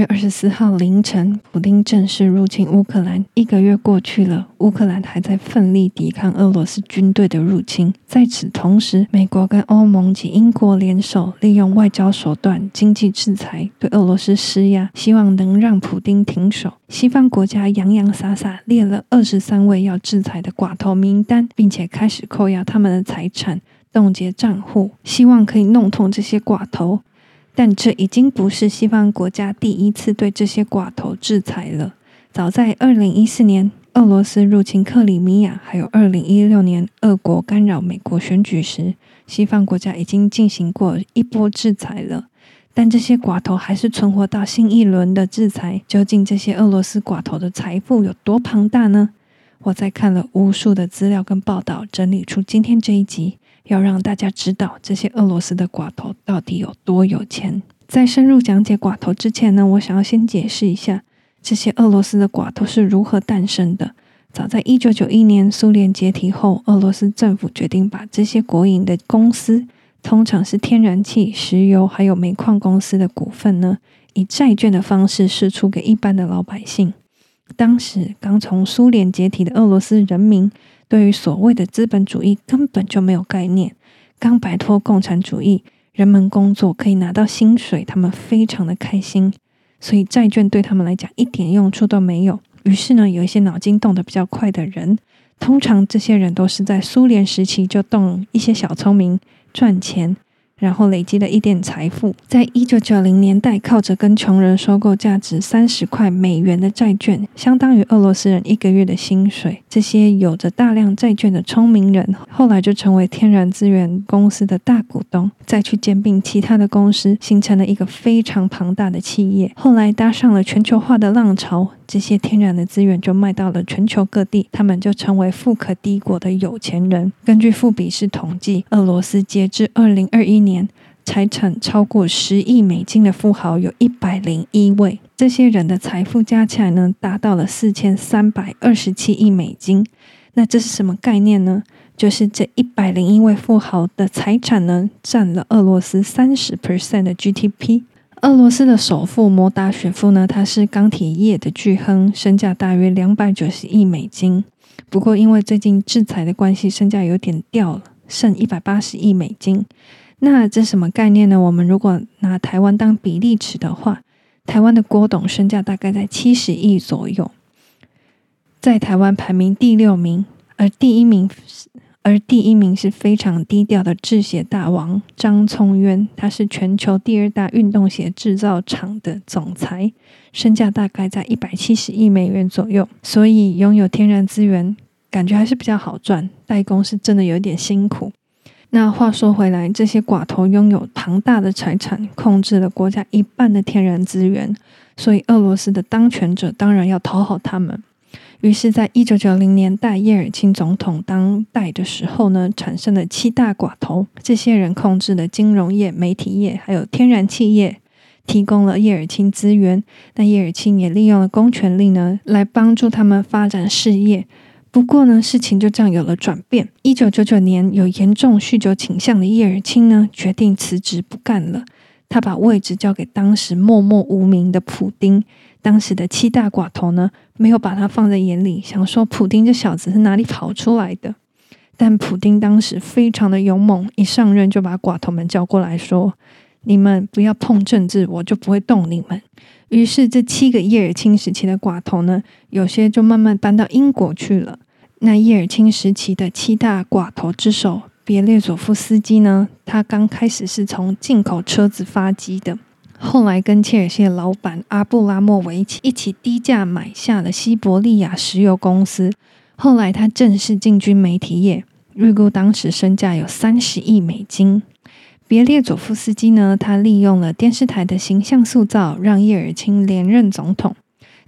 月二十四号凌晨，普丁正式入侵乌克兰。一个月过去了，乌克兰还在奋力抵抗俄罗斯军队的入侵。在此同时，美国跟欧盟及英国联手，利用外交手段、经济制裁对俄罗斯施压，希望能让普丁停手。西方国家洋洋洒洒列了二十三位要制裁的寡头名单，并且开始扣押他们的财产、冻结账户，希望可以弄痛这些寡头。但这已经不是西方国家第一次对这些寡头制裁了。早在二零一四年，俄罗斯入侵克里米亚，还有二零一六年，俄国干扰美国选举时，西方国家已经进行过一波制裁了。但这些寡头还是存活到新一轮的制裁。究竟这些俄罗斯寡头的财富有多庞大呢？我在看了无数的资料跟报道，整理出今天这一集。要让大家知道这些俄罗斯的寡头到底有多有钱。在深入讲解寡头之前呢，我想要先解释一下这些俄罗斯的寡头是如何诞生的。早在一九九一年苏联解体后，俄罗斯政府决定把这些国营的公司，通常是天然气、石油还有煤矿公司的股份呢，以债券的方式释出给一般的老百姓。当时刚从苏联解体的俄罗斯人民。对于所谓的资本主义根本就没有概念，刚摆脱共产主义，人们工作可以拿到薪水，他们非常的开心，所以债券对他们来讲一点用处都没有。于是呢，有一些脑筋动得比较快的人，通常这些人都是在苏联时期就动一些小聪明赚钱。然后累积了一点财富，在一九九零年代，靠着跟穷人收购价值三十块美元的债券，相当于俄罗斯人一个月的薪水。这些有着大量债券的聪明人，后来就成为天然资源公司的大股东，再去兼并其他的公司，形成了一个非常庞大的企业。后来搭上了全球化的浪潮。这些天然的资源就卖到了全球各地，他们就成为富可敌国的有钱人。根据富比士统计，俄罗斯截至二零二一年，年财产超过十亿美金的富豪有一百零一位。这些人的财富加起来呢，达到了四千三百二十七亿美金。那这是什么概念呢？就是这一百零一位富豪的财产呢，占了俄罗斯三十 percent 的 GDP。俄罗斯的首富摩达雪夫呢，他是钢铁业的巨亨，身价大约两百九十亿美金。不过因为最近制裁的关系，身价有点掉了，剩一百八十亿美金。那这什么概念呢？我们如果拿台湾当比例尺的话，台湾的郭董身价大概在七十亿左右，在台湾排名第六名，而第一名。而第一名是非常低调的制鞋大王张聪渊，他是全球第二大运动鞋制造厂的总裁，身价大概在一百七十亿美元左右。所以拥有天然资源，感觉还是比较好赚，代工是真的有点辛苦。那话说回来，这些寡头拥有庞大的财产，控制了国家一半的天然资源，所以俄罗斯的当权者当然要讨好他们。于是，在一九九零年代，叶尔钦总统当代的时候呢，产生了七大寡头。这些人控制了金融业、媒体业，还有天然气业，提供了叶尔钦资源。那叶尔钦也利用了公权力呢，来帮助他们发展事业。不过呢，事情就这样有了转变。一九九九年，有严重酗酒倾向的叶尔钦呢，决定辞职不干了。他把位置交给当时默默无名的普丁。当时的七大寡头呢，没有把他放在眼里，想说普丁这小子是哪里跑出来的？但普丁当时非常的勇猛，一上任就把寡头们叫过来说：“你们不要碰政治，我就不会动你们。”于是这七个叶尔钦时期的寡头呢，有些就慢慢搬到英国去了。那叶尔钦时期的七大寡头之首别列佐夫斯基呢，他刚开始是从进口车子发迹的。后来跟切尔西的老板阿布拉莫维奇一起低价买下了西伯利亚石油公司。后来他正式进军媒体业，预估当时身价有三十亿美金。别列佐夫斯基呢，他利用了电视台的形象塑造，让叶尔钦连任总统。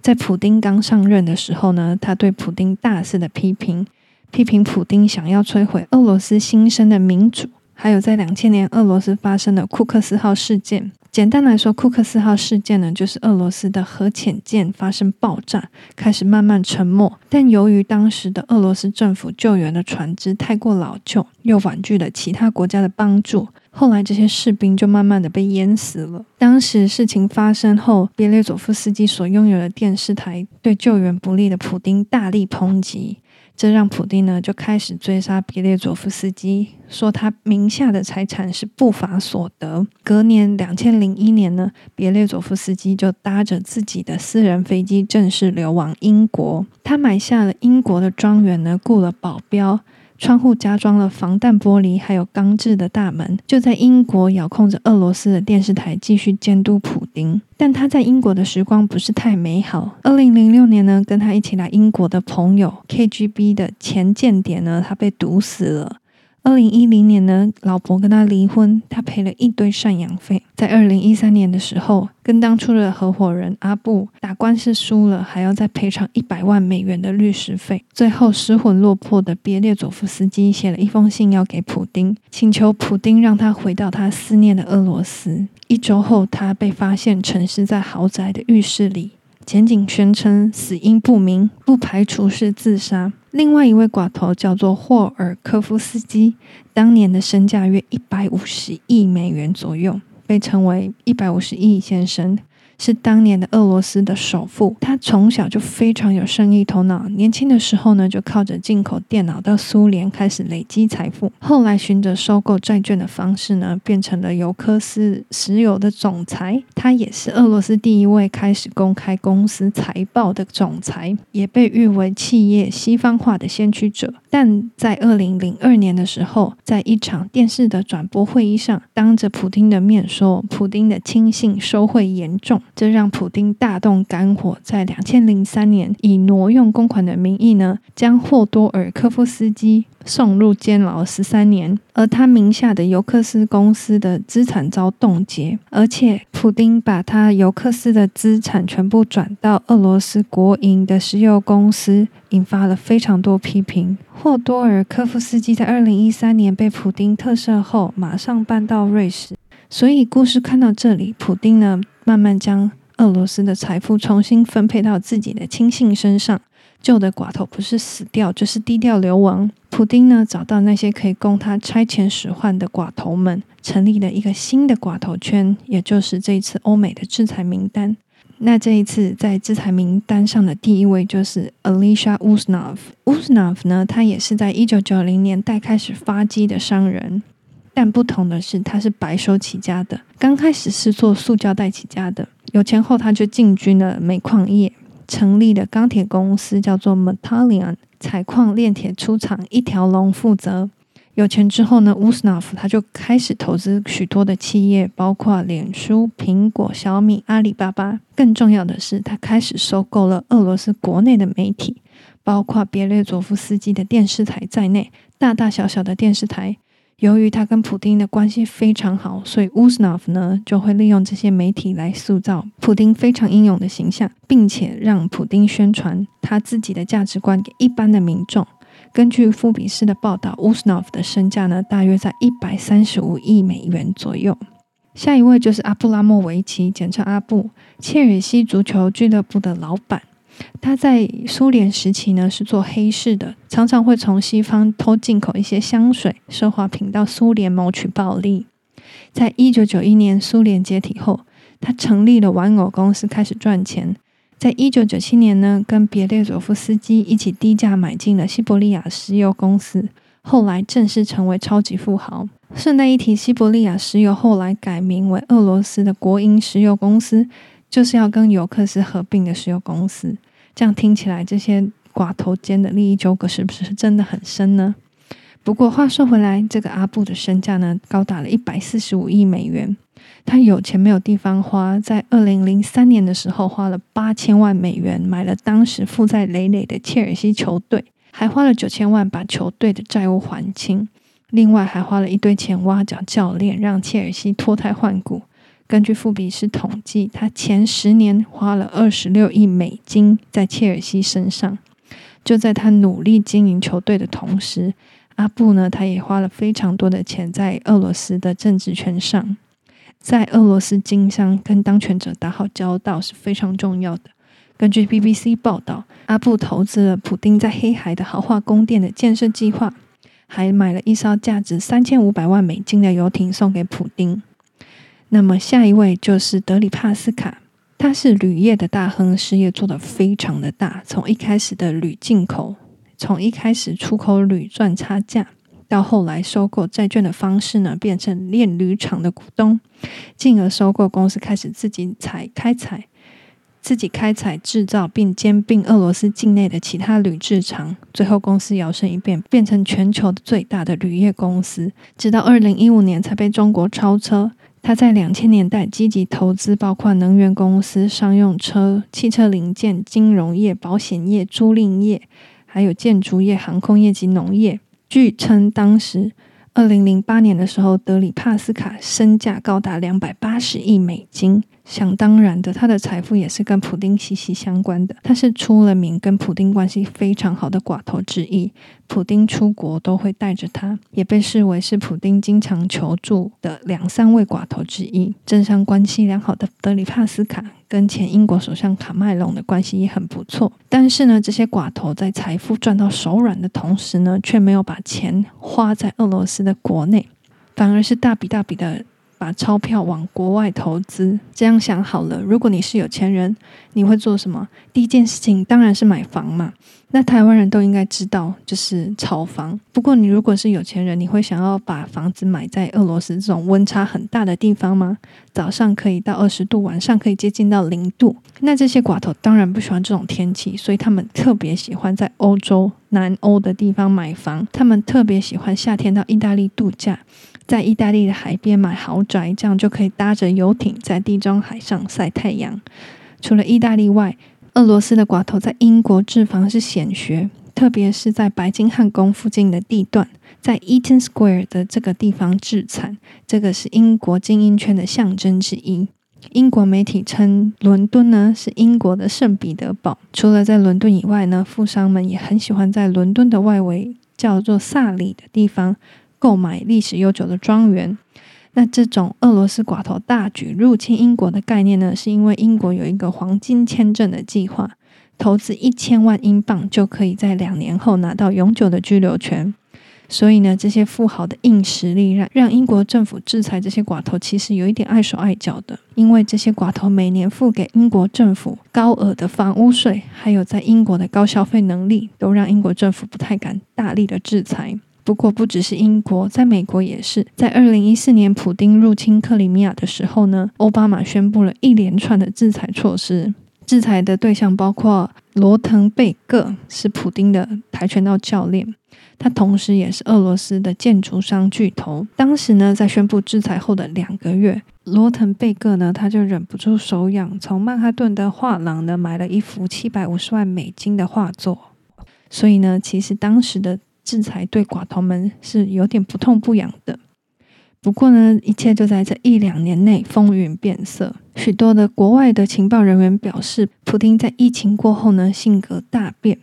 在普丁刚上任的时候呢，他对普丁大肆的批评，批评普丁想要摧毁俄罗斯新生的民主。还有在两千年俄罗斯发生的库克斯号事件。简单来说，库克斯号事件呢，就是俄罗斯的核潜舰发生爆炸，开始慢慢沉没。但由于当时的俄罗斯政府救援的船只太过老旧，又婉拒了其他国家的帮助，后来这些士兵就慢慢的被淹死了。当时事情发生后，别列佐夫斯基所拥有的电视台对救援不利的普丁大力抨击。这让普丁呢就开始追杀别列佐夫斯基，说他名下的财产是不法所得。隔年两千零一年呢，别列佐夫斯基就搭着自己的私人飞机正式流亡英国。他买下了英国的庄园呢，雇了保镖。窗户加装了防弹玻璃，还有钢制的大门。就在英国遥控着俄罗斯的电视台，继续监督普丁。但他在英国的时光不是太美好。二零零六年呢，跟他一起来英国的朋友 KGB 的前间谍呢，他被毒死了。二零一零年呢，老婆跟他离婚，他赔了一堆赡养费。在二零一三年的时候，跟当初的合伙人阿布打官司输了，还要再赔偿一百万美元的律师费。最后失魂落魄的别列佐夫斯基写了一封信要给普丁，请求普丁让他回到他思念的俄罗斯。一周后，他被发现沉尸在豪宅的浴室里。前景宣称死因不明，不排除是自杀。另外一位寡头叫做霍尔科夫斯基，当年的身价约一百五十亿美元左右，被称为“一百五十亿先生”。是当年的俄罗斯的首富，他从小就非常有生意头脑。年轻的时候呢，就靠着进口电脑到苏联开始累积财富。后来循着收购债券的方式呢，变成了尤科斯石油的总裁。他也是俄罗斯第一位开始公开公司财报的总裁，也被誉为企业西方化的先驱者。但在二零零二年的时候，在一场电视的转播会议上，当着普丁的面说，普丁的亲信受贿严重。这让普丁大动肝火，在两千零三年以挪用公款的名义呢，将霍多尔科夫斯基送入监牢十三年，而他名下的尤克斯公司的资产遭冻结，而且普丁把他尤克斯的资产全部转到俄罗斯国营的石油公司，引发了非常多批评。霍多尔科夫斯基在二零一三年被普丁特赦后，马上搬到瑞士。所以故事看到这里，普丁呢，慢慢将俄罗斯的财富重新分配到自己的亲信身上。旧的寡头不是死掉，就是低调流亡。普丁呢，找到那些可以供他差遣使唤的寡头们，成立了一个新的寡头圈，也就是这一次欧美的制裁名单。那这一次在制裁名单上的第一位就是 Alisher Usmanov。Usmanov 呢，他也是在一九九零年代开始发迹的商人。但不同的是，他是白手起家的。刚开始是做塑胶袋起家的，有钱后他就进军了煤矿业，成立的钢铁公司，叫做 Metalion，采矿炼铁出厂一条龙负责。有钱之后呢，乌斯纳夫他就开始投资许多的企业，包括脸书、苹果、小米、阿里巴巴。更重要的是，他开始收购了俄罗斯国内的媒体，包括别列佐夫斯基的电视台在内，大大小小的电视台。由于他跟普丁的关系非常好，所以乌斯纳夫呢就会利用这些媒体来塑造普丁非常英勇的形象，并且让普丁宣传他自己的价值观给一般的民众。根据富比士的报道，乌斯纳夫的身价呢大约在一百三十五亿美元左右。下一位就是阿布拉莫维奇，简称阿布，切尔西足球俱乐部的老板。他在苏联时期呢是做黑市的，常常会从西方偷进口一些香水、奢华品到苏联谋取暴利。在一九九一年苏联解体后，他成立了玩偶公司，开始赚钱。在一九九七年呢，跟别列佐夫斯基一起低价买进了西伯利亚石油公司，后来正式成为超级富豪。顺带一提，西伯利亚石油后来改名为俄罗斯的国营石油公司。就是要跟尤克斯合并的石油公司，这样听起来，这些寡头间的利益纠葛是不是真的很深呢？不过话说回来，这个阿布的身价呢，高达了一百四十五亿美元。他有钱没有地方花，在二零零三年的时候，花了八千万美元买了当时负债累累的切尔西球队，还花了九千万把球队的债务还清，另外还花了一堆钱挖角教练，让切尔西脱胎换骨。根据富比士统计，他前十年花了二十六亿美金在切尔西身上。就在他努力经营球队的同时，阿布呢，他也花了非常多的钱在俄罗斯的政治圈上。在俄罗斯经商跟当权者打好交道是非常重要的。根据 BBC 报道，阿布投资了普丁在黑海的豪华宫殿的建设计划。还买了一艘价值三千五百万美金的游艇送给普丁。那么下一位就是德里帕斯卡，他是铝业的大亨，事业做得非常的大，从一开始的铝进口，从一开始出口铝赚差价。到后来收购债券的方式呢，变成炼铝厂的股东，进而收购公司，开始自己采开采，自己开采制造，并兼并俄罗斯境内的其他铝制厂。最后公司摇身一变，变成全球最大的铝业公司。直到二零一五年才被中国超车。他在两千年代积极投资，包括能源公司、商用车、汽车零件、金融业、保险业、租赁业，还有建筑业、航空业及农业。据称，当时二零零八年的时候，德里帕斯卡身价高达两百八十亿美金。想当然的，他的财富也是跟普丁息息相关的。他是出了名跟普丁关系非常好的寡头之一，普丁出国都会带着他，也被视为是普丁经常求助的两三位寡头之一。政商关系良好的德里帕斯卡跟前英国首相卡麦隆的关系也很不错。但是呢，这些寡头在财富赚到手软的同时呢，却没有把钱花在俄罗斯的国内，反而是大笔大笔的。把钞票往国外投资，这样想好了，如果你是有钱人，你会做什么？第一件事情当然是买房嘛。那台湾人都应该知道，就是炒房。不过你如果是有钱人，你会想要把房子买在俄罗斯这种温差很大的地方吗？早上可以到二十度，晚上可以接近到零度。那这些寡头当然不喜欢这种天气，所以他们特别喜欢在欧洲、南欧的地方买房。他们特别喜欢夏天到意大利度假。在意大利的海边买豪宅，这样就可以搭着游艇在地中海上晒太阳。除了意大利外，俄罗斯的寡头在英国置房是显学，特别是在白金汉宫附近的地段，在 Eaton Square 的这个地方置产，这个是英国精英圈的象征之一。英国媒体称，伦敦呢是英国的圣彼得堡。除了在伦敦以外呢，富商们也很喜欢在伦敦的外围叫做萨里的地方。购买历史悠久的庄园，那这种俄罗斯寡头大举入侵英国的概念呢，是因为英国有一个黄金签证的计划，投资一千万英镑就可以在两年后拿到永久的居留权。所以呢，这些富豪的硬实力让让英国政府制裁这些寡头，其实有一点碍手碍脚的，因为这些寡头每年付给英国政府高额的房屋税，还有在英国的高消费能力，都让英国政府不太敢大力的制裁。不过，不只是英国，在美国也是。在二零一四年，普丁入侵克里米亚的时候呢，奥巴马宣布了一连串的制裁措施。制裁的对象包括罗滕贝格，是普丁的跆拳道教练，他同时也是俄罗斯的建筑商巨头。当时呢，在宣布制裁后的两个月，罗滕贝格呢，他就忍不住手痒，从曼哈顿的画廊呢买了一幅七百五十万美金的画作。所以呢，其实当时的。制裁对寡头们是有点不痛不痒的，不过呢，一切就在这一两年内风云变色。许多的国外的情报人员表示，普丁在疫情过后呢，性格大变，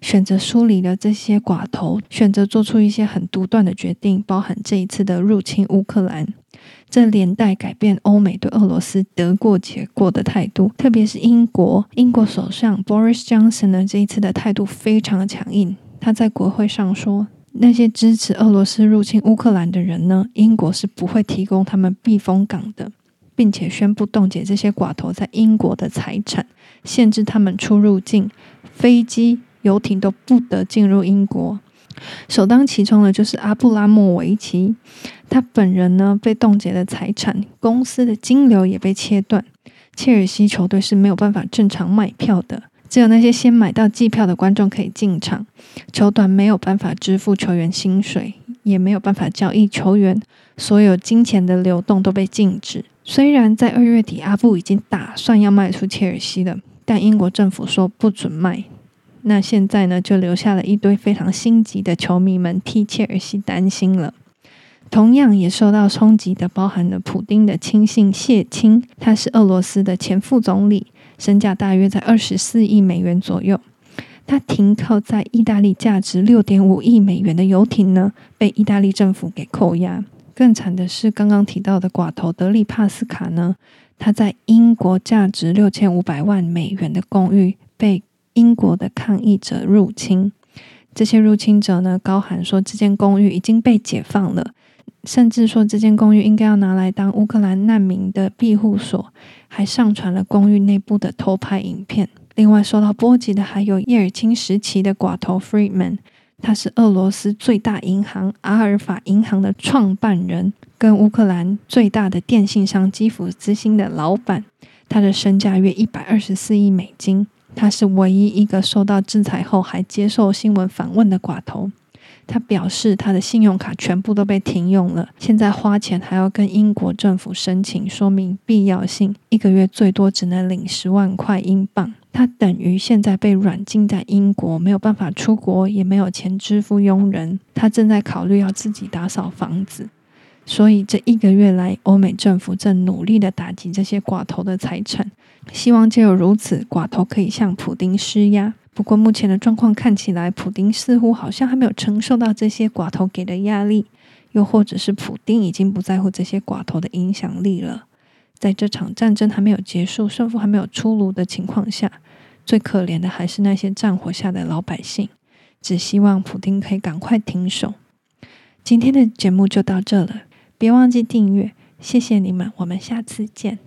选择疏离了这些寡头，选择做出一些很独断的决定，包含这一次的入侵乌克兰，这连带改变欧美对俄罗斯得过且过的态度，特别是英国，英国首相 Boris Johnson 呢，这一次的态度非常的强硬。他在国会上说：“那些支持俄罗斯入侵乌克兰的人呢，英国是不会提供他们避风港的，并且宣布冻结这些寡头在英国的财产，限制他们出入境，飞机、游艇都不得进入英国。首当其冲的就是阿布拉莫维奇，他本人呢被冻结了财产，公司的金流也被切断，切尔西球队是没有办法正常卖票的。”只有那些先买到季票的观众可以进场，球团没有办法支付球员薪水，也没有办法交易球员，所有金钱的流动都被禁止。虽然在二月底，阿布已经打算要卖出切尔西了，但英国政府说不准卖。那现在呢，就留下了一堆非常心急的球迷们替切尔西担心了。同样也受到冲击的，包含了普丁的亲信谢钦，他是俄罗斯的前副总理。身价大约在二十四亿美元左右，他停靠在意大利价值六点五亿美元的游艇呢，被意大利政府给扣押。更惨的是，刚刚提到的寡头德里帕斯卡呢，他在英国价值六千五百万美元的公寓被英国的抗议者入侵，这些入侵者呢，高喊说这间公寓已经被解放了，甚至说这间公寓应该要拿来当乌克兰难民的庇护所，还上传了公寓内部的偷拍影片。另外受到波及的还有叶尔钦时期的寡头 Freeman，他是俄罗斯最大银行阿尔法银行的创办人，跟乌克兰最大的电信商基辅之星的老板，他的身价约一百二十四亿美金。他是唯一一个受到制裁后还接受新闻访问的寡头。他表示，他的信用卡全部都被停用了，现在花钱还要跟英国政府申请说明必要性，一个月最多只能领十万块英镑。他等于现在被软禁在英国，没有办法出国，也没有钱支付佣人。他正在考虑要自己打扫房子。所以这一个月来，欧美政府正努力的打击这些寡头的财产，希望借由如此，寡头可以向普丁施压。不过目前的状况看起来，普丁似乎好像还没有承受到这些寡头给的压力，又或者是普丁已经不在乎这些寡头的影响力了。在这场战争还没有结束、胜负还没有出炉的情况下，最可怜的还是那些战火下的老百姓，只希望普丁可以赶快停手。今天的节目就到这了。别忘记订阅，谢谢你们，我们下次见。